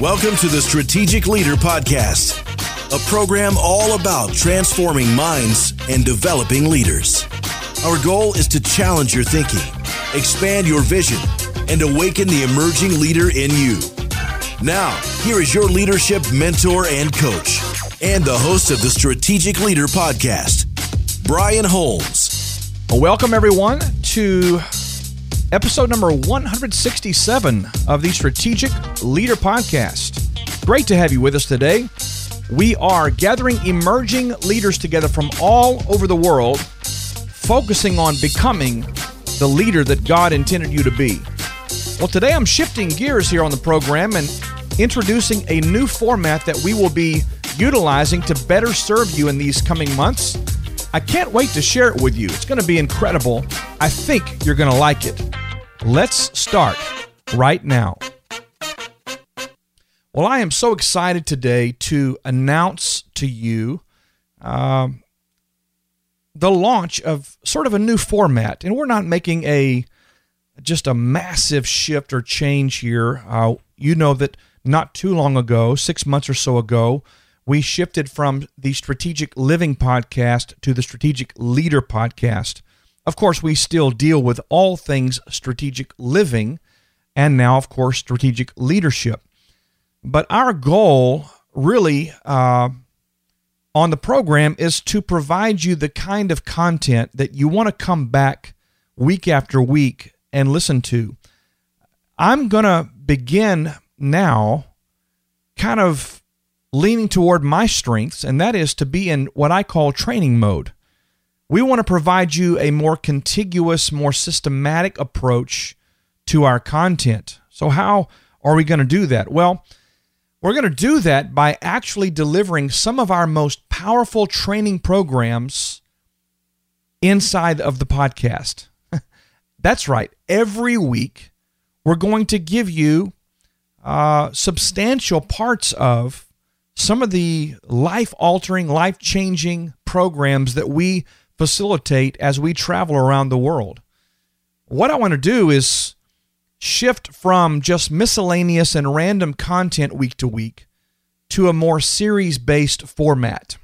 Welcome to the Strategic Leader Podcast, a program all about transforming minds and developing leaders. Our goal is to challenge your thinking, expand your vision, and awaken the emerging leader in you. Now, here is your leadership mentor and coach, and the host of the Strategic Leader Podcast, Brian Holmes. Welcome, everyone, to episode number 167 of the Strategic Leader Podcast. Great to have you with us today. We are gathering emerging leaders together from all over the world, focusing on becoming the leader that God intended you to be. Well, today I'm shifting gears here on the program and introducing a new format that we will be utilizing to better serve you in these coming months. I can't wait to share it with you. It's going to be incredible. I think you're going to like it. Let's start right now. Well, I am so excited today to announce to you um, the launch of sort of a new format. And we're not making a just a massive shift or change here. Uh, you know that not too long ago, six months or so ago, we shifted from the Strategic Living podcast to the Strategic Leader podcast. Of course, we still deal with all things strategic living and now, of course, strategic leadership. But our goal, really, uh, on the program is to provide you the kind of content that you want to come back week after week and listen to. I'm going to begin now kind of leaning toward my strengths, and that is to be in what I call training mode. We want to provide you a more contiguous, more systematic approach to our content. So, how are we going to do that? Well, we're going to do that by actually delivering some of our most powerful training programs inside of the podcast. That's right. Every week, we're going to give you uh, substantial parts of some of the life altering, life changing programs that we facilitate as we travel around the world. What I want to do is shift from just miscellaneous and random content week to week to a more series based format.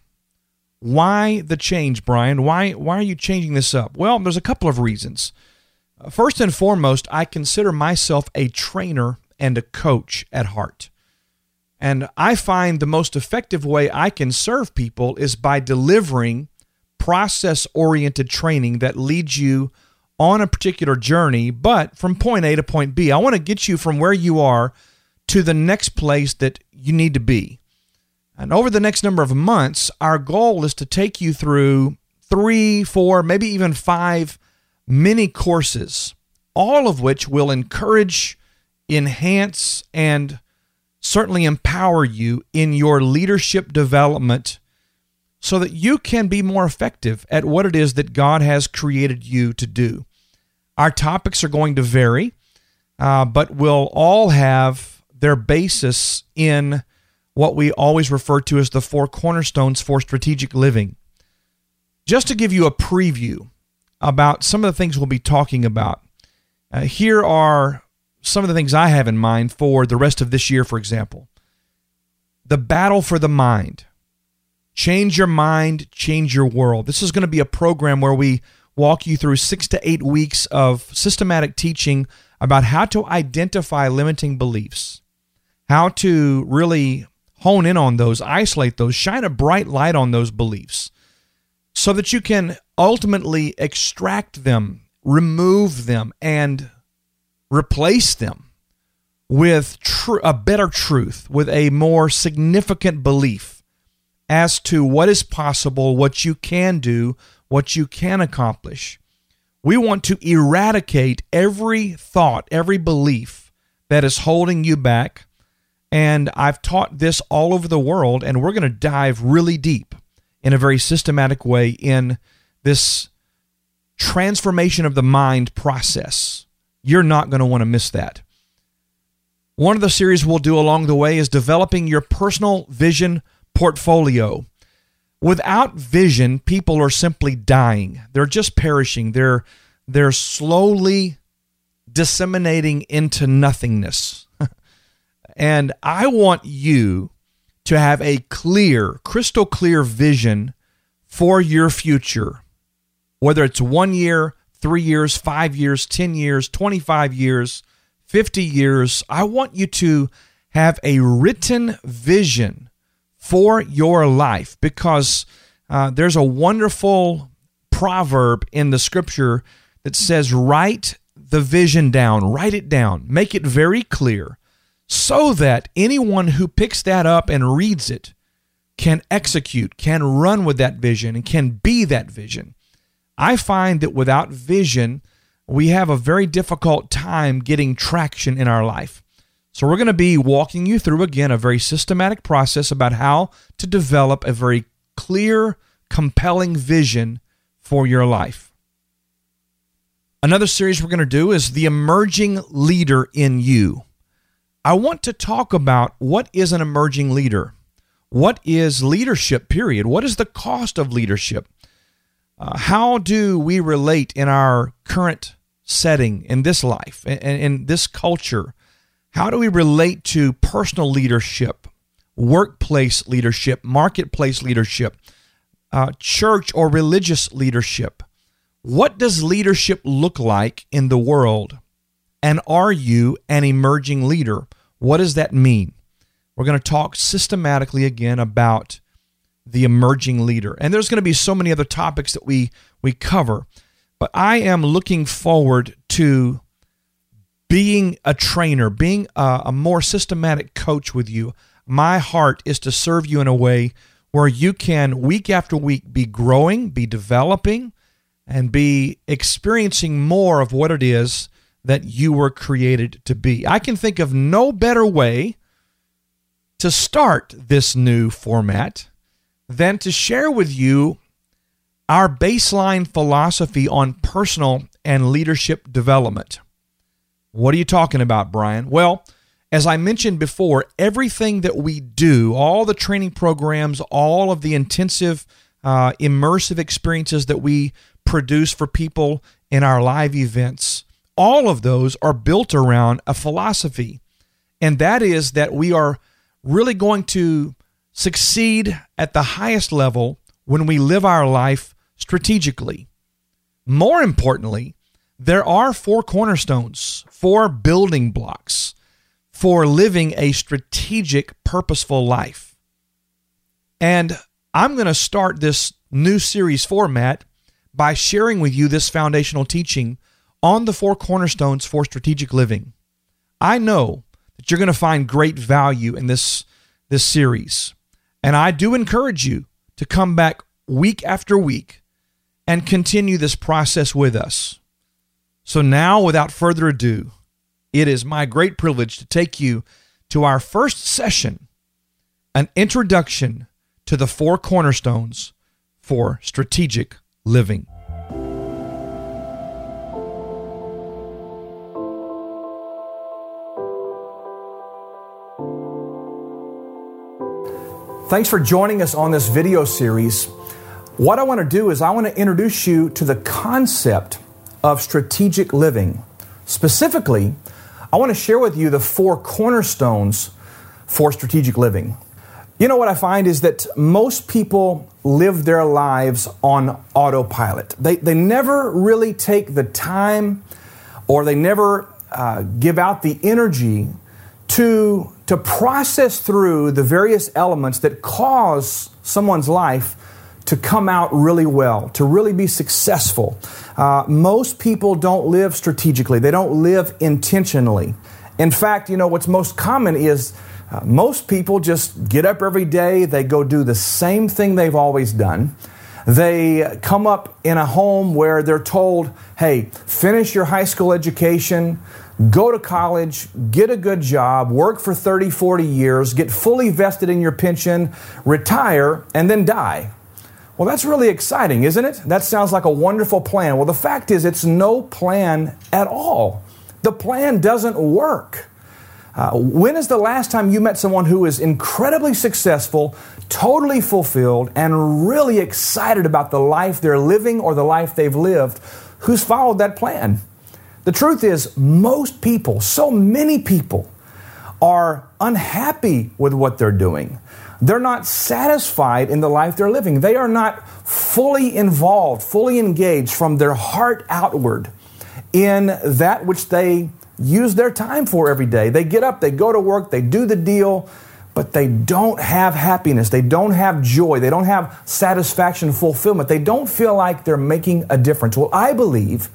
Why the change, Brian? Why, why are you changing this up? Well, there's a couple of reasons. First and foremost, I consider myself a trainer and a coach at heart. And I find the most effective way I can serve people is by delivering process oriented training that leads you on a particular journey, but from point A to point B. I want to get you from where you are to the next place that you need to be. And over the next number of months, our goal is to take you through three, four, maybe even five mini courses, all of which will encourage, enhance, and certainly empower you in your leadership development so that you can be more effective at what it is that God has created you to do. Our topics are going to vary, uh, but will all have their basis in what we always refer to as the four cornerstones for strategic living. Just to give you a preview about some of the things we'll be talking about, uh, here are some of the things I have in mind for the rest of this year, for example. The battle for the mind. Change your mind, change your world. This is going to be a program where we walk you through six to eight weeks of systematic teaching about how to identify limiting beliefs, how to really hone in on those, isolate those, shine a bright light on those beliefs so that you can ultimately extract them, remove them, and replace them with tr- a better truth, with a more significant belief as to what is possible, what you can do, what you can accomplish. We want to eradicate every thought, every belief that is holding you back. And I've taught this all over the world, and we're going to dive really deep in a very systematic way in this transformation of the mind process. You're not going to want to miss that. One of the series we'll do along the way is developing your personal vision portfolio. Without vision, people are simply dying. They're just perishing. They're they're slowly disseminating into nothingness. and I want you to have a clear, crystal clear vision for your future. Whether it's 1 year, 3 years, 5 years, 10 years, 25 years, 50 years, I want you to have a written vision for your life because uh, there's a wonderful proverb in the scripture that says, Write the vision down, write it down, make it very clear so that anyone who picks that up and reads it can execute, can run with that vision, and can be that vision. I find that without vision, we have a very difficult time getting traction in our life. So, we're going to be walking you through again a very systematic process about how to develop a very clear, compelling vision for your life. Another series we're going to do is The Emerging Leader in You. I want to talk about what is an emerging leader. What is leadership, period? What is the cost of leadership? Uh, how do we relate in our current setting, in this life, in, in this culture? How do we relate to personal leadership, workplace leadership, marketplace leadership, uh, church or religious leadership? What does leadership look like in the world? And are you an emerging leader? What does that mean? We're going to talk systematically again about the emerging leader. And there's going to be so many other topics that we we cover. But I am looking forward to being a trainer, being a, a, more systematic coach with you, my heart is to serve you in a way where you can, week after week, be growing, be developing, and be experiencing more of what it is that you were created to be. I can think of no better way to start this new format than to share with you our baseline philosophy on personal and leadership development. What are you talking about, Brian? Well, as I mentioned before, everything that we do, all the training programs, all of the intensive, uh, immersive experiences that we produce for people in our live events, all of those are built around a philosophy. And that is that we are really going to succeed at the highest level when we live our life strategically. More importantly, there are four cornerstones, four building blocks for living a strategic, purposeful life. And I'm going to start this new series format by sharing with you this foundational teaching on the four cornerstones for strategic living. I know that you're going to find great value in this, this series. And I do encourage you to come back week after week and continue this process with us. So now, without further ado, it is my great privilege to take you to our first session an introduction to the four cornerstones for strategic living. Thanks for joining us on this video series. What I want to do is I want to introduce you to the concept of strategic living. Specifically, I want to share with you the four cornerstones for strategic living. You know what I find is that most people live their lives on autopilot. They, they never really take the time or they never uh, give out the energy to, to process through the various elements that cause someone's life to come out really well, to really be successful. Uh, most people don't live strategically, they don't live intentionally. In fact, you know, what's most common is uh, most people just get up every day, they go do the same thing they've always done. They come up in a home where they're told, hey, finish your high school education, go to college, get a good job, work for 30, 40 years, get fully vested in your pension, retire, and then die. Well, that's really exciting, isn't it? That sounds like a wonderful plan. Well, the fact is, it's no plan at all. The plan doesn't work. Uh, when is the last time you met someone who is incredibly successful, totally fulfilled, and really excited about the life they're living or the life they've lived, who's followed that plan? The truth is, most people, so many people, are unhappy with what they're doing. They're not satisfied in the life they're living. They are not fully involved, fully engaged from their heart outward in that which they use their time for every day. They get up, they go to work, they do the deal, but they don't have happiness. They don't have joy. They don't have satisfaction, fulfillment. They don't feel like they're making a difference. Well, I believe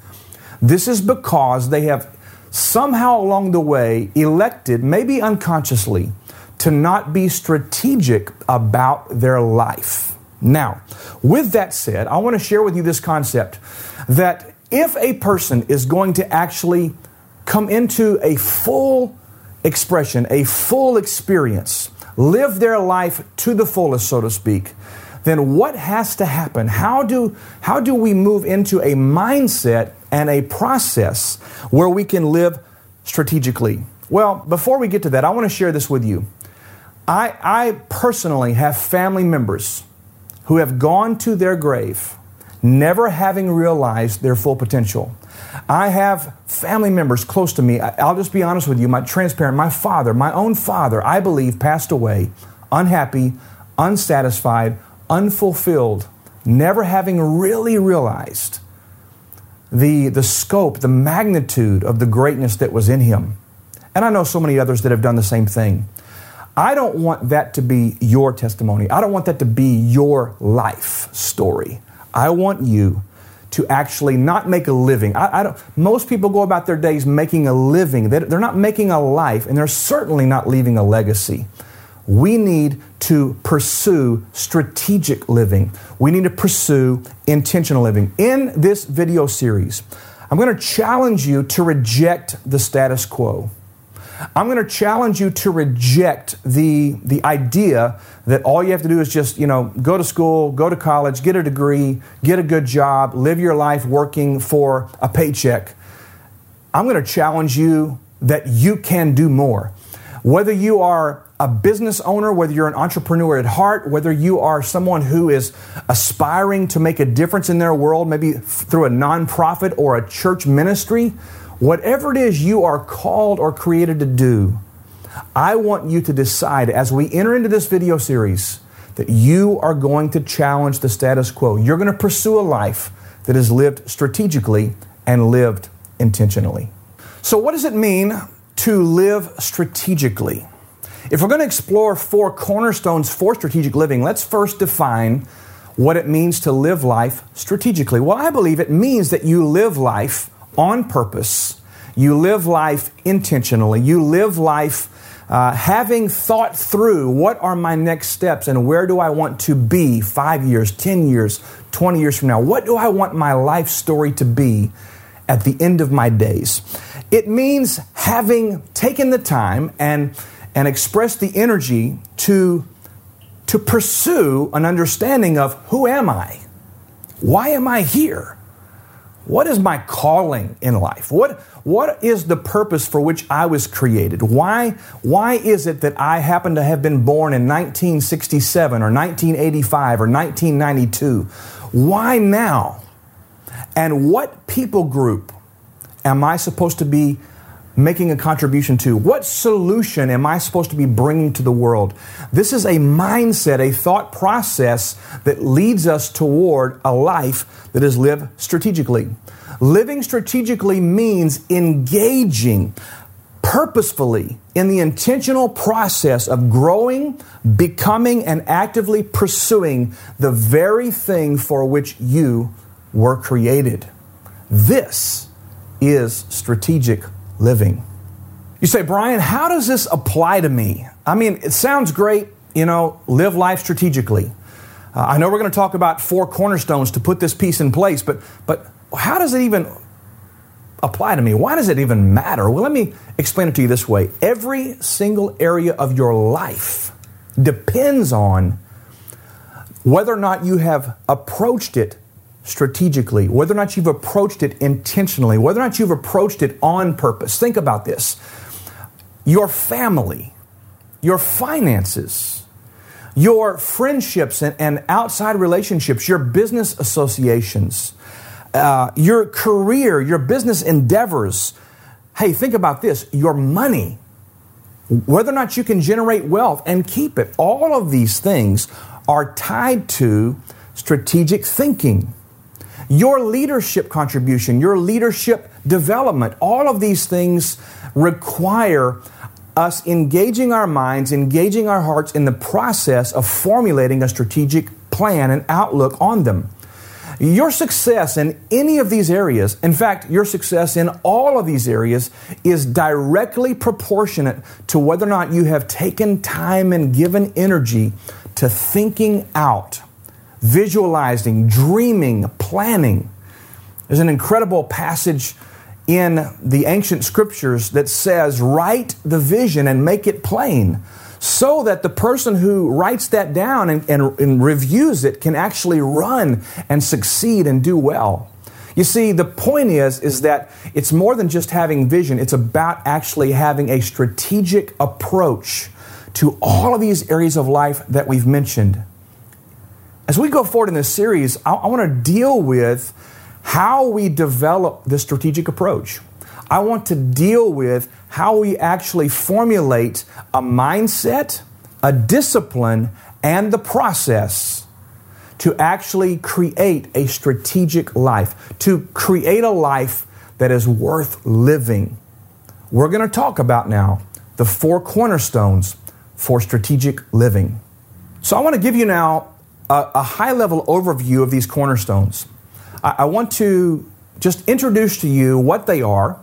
this is because they have somehow along the way elected, maybe unconsciously, to not be strategic about their life. Now, with that said, I want to share with you this concept that if a person is going to actually come into a full expression, a full experience, live their life to the fullest, so to speak, then what has to happen? How do, how do we move into a mindset and a process where we can live strategically? Well, before we get to that, I want to share this with you. I, I personally have family members who have gone to their grave never having realized their full potential. I have family members close to me. I'll just be honest with you, my transparent, my father, my own father, I believe passed away unhappy, unsatisfied, unfulfilled, never having really realized the, the scope, the magnitude of the greatness that was in him. And I know so many others that have done the same thing. I don't want that to be your testimony. I don't want that to be your life story. I want you to actually not make a living. I, I, don't, most people go about their days making a living. They, they're not making a life, and they're certainly not leaving a legacy. We need to pursue strategic living. We need to pursue intentional living. In this video series, I'm going to challenge you to reject the status quo. I'm going to challenge you to reject the, the idea that all you have to do is just, you know, go to school, go to college, get a degree, get a good job, live your life working for a paycheck. I'm going to challenge you that you can do more. Whether you are a business owner, whether you're an entrepreneur at heart, whether you are someone who is aspiring to make a difference in their world, maybe through a nonprofit or a church ministry, whatever it is you are called or created to do, I want you to decide as we enter into this video series that you are going to challenge the status quo. You're going to pursue a life that is lived strategically and lived intentionally. So, what does it mean to live strategically? If we're going to explore four cornerstones for strategic living, let's first define what it means to live life strategically. Well, I believe it means that you live life on purpose, you live life intentionally, you live life uh, having thought through what are my next steps and where do I want to be five years, 10 years, 20 years from now. What do I want my life story to be at the end of my days? It means having taken the time and and express the energy to, to pursue an understanding of who am I? Why am I here? What is my calling in life? What, what is the purpose for which I was created? Why, why is it that I happen to have been born in 1967 or 1985 or 1992? Why now? And what people group am I supposed to be making a contribution to? What solution am I supposed to be bringing to the world? This is a mindset, a thought process that leads us toward a life that is lived strategically. Living strategically means engaging purposefully in the intentional process of growing, becoming, and actively pursuing the very thing for which you were created. This is strategic living. You say, Brian, how does this apply to me? I mean, it sounds great, you know, live life strategically. Uh, I know we're going to talk about four cornerstones to put this piece in place, but, but how does it even apply to me? Why does it even matter? Well, let me explain it to you this way every single area of your life depends on whether or not you have approached it strategically, whether or not you've approached it intentionally, whether or not you've approached it on purpose. Think about this. your family, your finances, your friendships and, and outside relationships, your business associations, uh, your career, your business endeavors. Hey, think about this your money, whether or not you can generate wealth and keep it. All of these things are tied to strategic thinking. Your leadership contribution, your leadership development, all of these things require us engaging our minds, engaging our hearts in the process of formulating a strategic plan and outlook on them. Your success in any of these areas, in fact, your success in all of these areas, is directly proportionate to whether or not you have taken time and given energy to thinking out, visualizing, dreaming, planning. There's an incredible passage in the ancient scriptures that says, write the vision and make it plain so that the person who writes that down and, and, and, reviews it can actually run and succeed and do well. You see, the point is, is that it's more than just having vision. It's about actually having a strategic approach to all of these areas of life that we've mentioned. As we go forward in this series, I, I want to deal with how we develop this strategic approach. I want to deal with how we actually formulate a mindset, a discipline, and the process to actually create a strategic life, to create a life that is worth living. We're going to talk about now the four cornerstones for strategic living. So, I want to give you now a, a high level overview of these cornerstones. I, I want to just introduce to you what they are.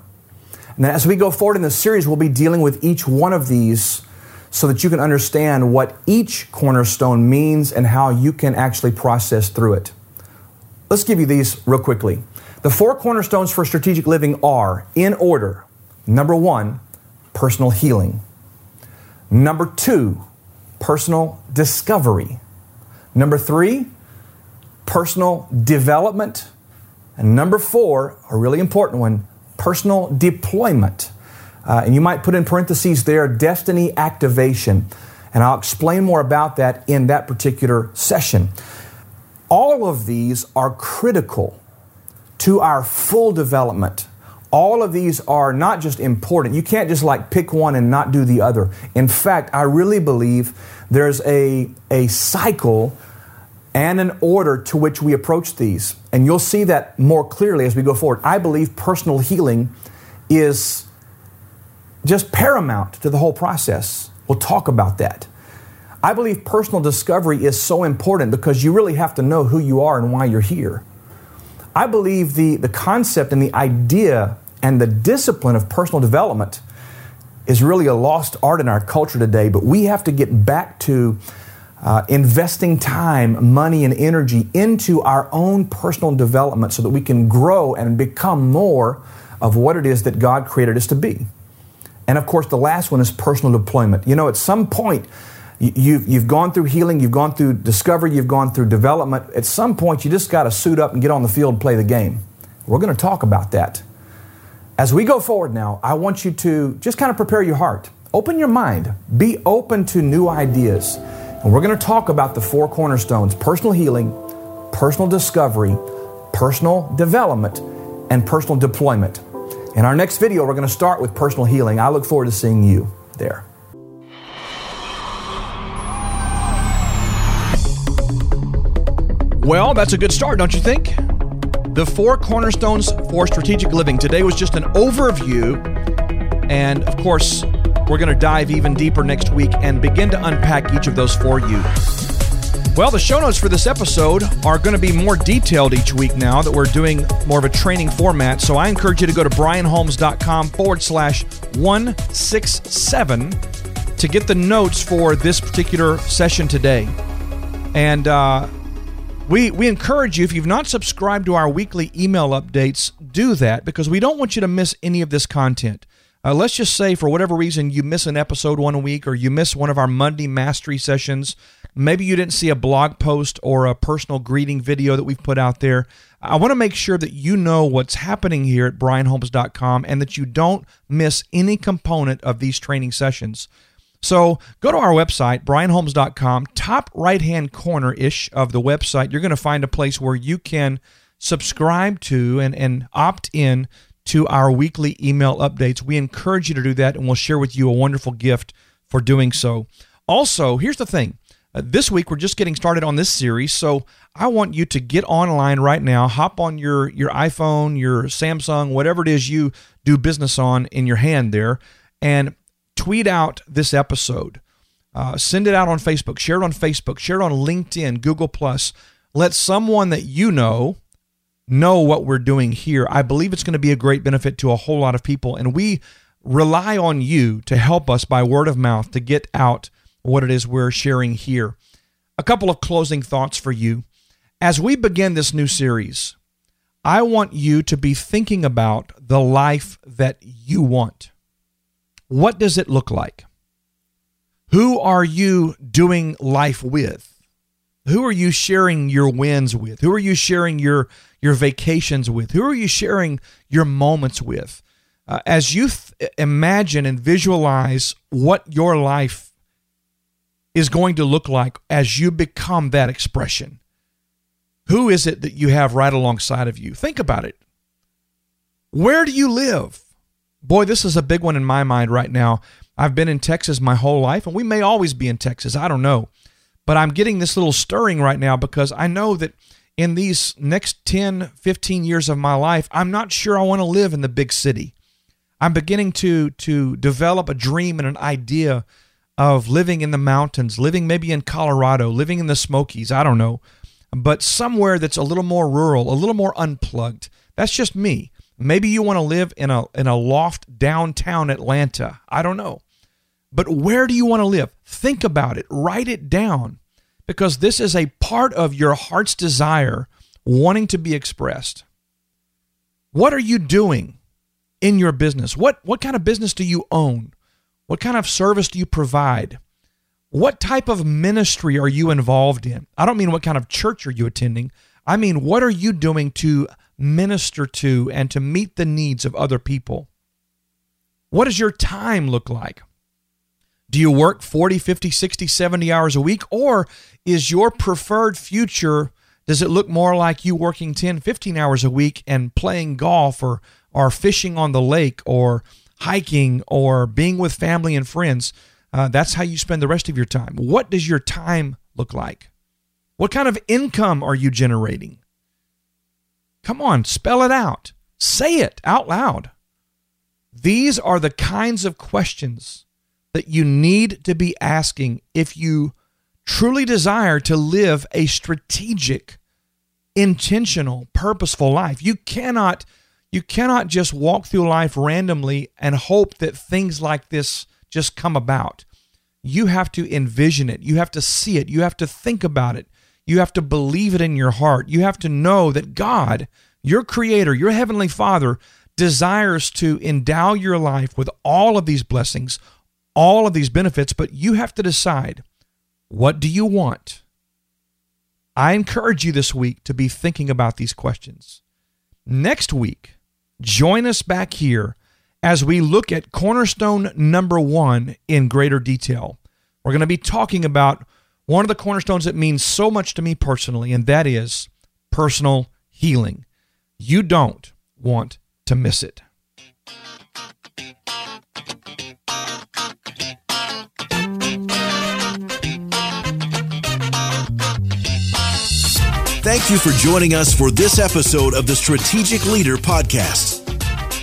And then as we go forward in this series, we'll be dealing with each one of these so that you can understand what each cornerstone means and how you can actually process through it. Let's give you these real quickly. The four cornerstones for strategic living are, in order, number one, personal healing. Number two, personal discovery. Number three, personal development. And number four, a really important one, personal deployment. Uh, and you might put in parentheses there, destiny activation. And I'll explain more about that in that particular session. All of these are critical to our full development. All of these are not just important. You can't just like pick one and not do the other. In fact, I really believe there's a, a cycle and an order to which we approach these. And you'll see that more clearly as we go forward. I believe personal healing is just paramount to the whole process. We'll talk about that. I believe personal discovery is so important because you really have to know who you are and why you're here. I believe the, the concept and the idea and the discipline of personal development is really a lost art in our culture today, but we have to get back to uh, investing time, money, and energy into our own personal development so that we can grow and become more of what it is that God created us to be. And of course, the last one is personal deployment. You know, at some point, you've, you've gone through healing, you've gone through discovery, you've gone through development. At some point, you just got to suit up and get on the field and play the game. We're going to talk about that. As we go forward now, I want you to just kind of prepare your heart, open your mind, be open to new ideas. And we're going to talk about the four cornerstones personal healing, personal discovery, personal development, and personal deployment. In our next video, we're going to start with personal healing. I look forward to seeing you there. Well, that's a good start, don't you think? The four cornerstones for strategic living. Today was just an overview. And of course, we're going to dive even deeper next week and begin to unpack each of those for you. Well, the show notes for this episode are going to be more detailed each week now that we're doing more of a training format. So I encourage you to go to brianholmes.com forward slash 167 to get the notes for this particular session today. And uh, we, we encourage you, if you've not subscribed to our weekly email updates, do that because we don't want you to miss any of this content. Uh, let's just say, for whatever reason, you miss an episode one week or you miss one of our Monday mastery sessions Maybe you didn't see a blog post or a personal greeting video that we've put out there. I want to make sure that you know what's happening here at brianholmes.com and that you don't miss any component of these training sessions. So go to our website, brianholmes.com, top right hand corner ish of the website. You're going to find a place where you can subscribe to and, and opt in to our weekly email updates. We encourage you to do that, and we'll share with you a wonderful gift for doing so. Also, here's the thing uh, this week we're just getting started on this series, so I want you to get online right now, hop on your your iPhone, your Samsung, whatever it is you do business on in your hand there, and tweet out this episode. Uh, send it out on Facebook, share it on Facebook, share it on LinkedIn, Google Plus. Let someone that you know know what we're doing here. I believe it's going to be a great benefit to a whole lot of people. And we rely on you to help us by word of mouth to get out what it is we're sharing here. A couple of closing thoughts for you. As we begin this new series, I want you to be thinking about the life that you want. What does it look like? Who are you doing life with? Who are you sharing your wins with? Who are you sharing your your vacations with? Who are you sharing your moments with? Uh, as you th- imagine and visualize what your life is going to look like as you become that expression, who is it that you have right alongside of you? Think about it. Where do you live? Boy, this is a big one in my mind right now. I've been in Texas my whole life, and we may always be in Texas. I don't know. But I'm getting this little stirring right now because I know that in these next 10, 15 years of my life, I'm not sure I want to live in the big city. I'm beginning to to develop a dream and an idea of living in the mountains, living maybe in Colorado, living in the Smokies, I don't know, but somewhere that's a little more rural, a little more unplugged. That's just me. Maybe you want to live in a in a loft downtown Atlanta. I don't know. But where do you want to live? Think about it, write it down, because this is a part of your heart's desire wanting to be expressed. What are you doing in your business? What, what kind of business do you own? What kind of service do you provide? What type of ministry are you involved in? I don't mean what kind of church are you attending. I mean, what are you doing to minister to and to meet the needs of other people? What does your time look like? Do you work 40, 50, 60, 70 hours a week? Or is your preferred future, does it look more like you working 10, 15 hours a week and playing golf or, or fishing on the lake or hiking or being with family and friends? Uh, that's how you spend the rest of your time. What does your time look like? What kind of income are you generating? Come on, spell it out. Say it out loud. These are the kinds of questions that you need to be asking if you truly desire to live a strategic, intentional, purposeful life. You cannot you cannot just walk through life randomly and hope that things like this just come about. You have to envision it. You have to see it. You have to think about it. You have to believe it in your heart. You have to know that God, your creator, your heavenly Father, desires to endow your life with all of these blessings, all of these benefits, but you have to decide what do you want? I encourage you this week to be thinking about these questions. Next week, join us back here as we look at cornerstone number one in greater detail. We're going to be talking about one of the cornerstones that means so much to me personally, and that is personal healing. You don't want to miss it. Thank you for joining us for this episode of the Strategic Leader Podcast.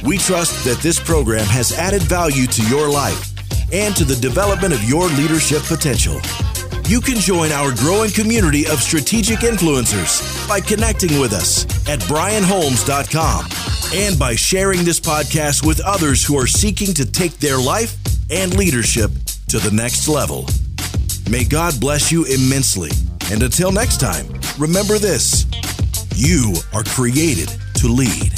We trust that this program has added value to your life and to the development of your leadership potential. You can join our growing community of strategic influencers by connecting with us at brianholmes.com and by sharing this podcast with others who are seeking to take their life and leadership to the next level. May God bless you immensely. And until next time, remember this you are created to lead.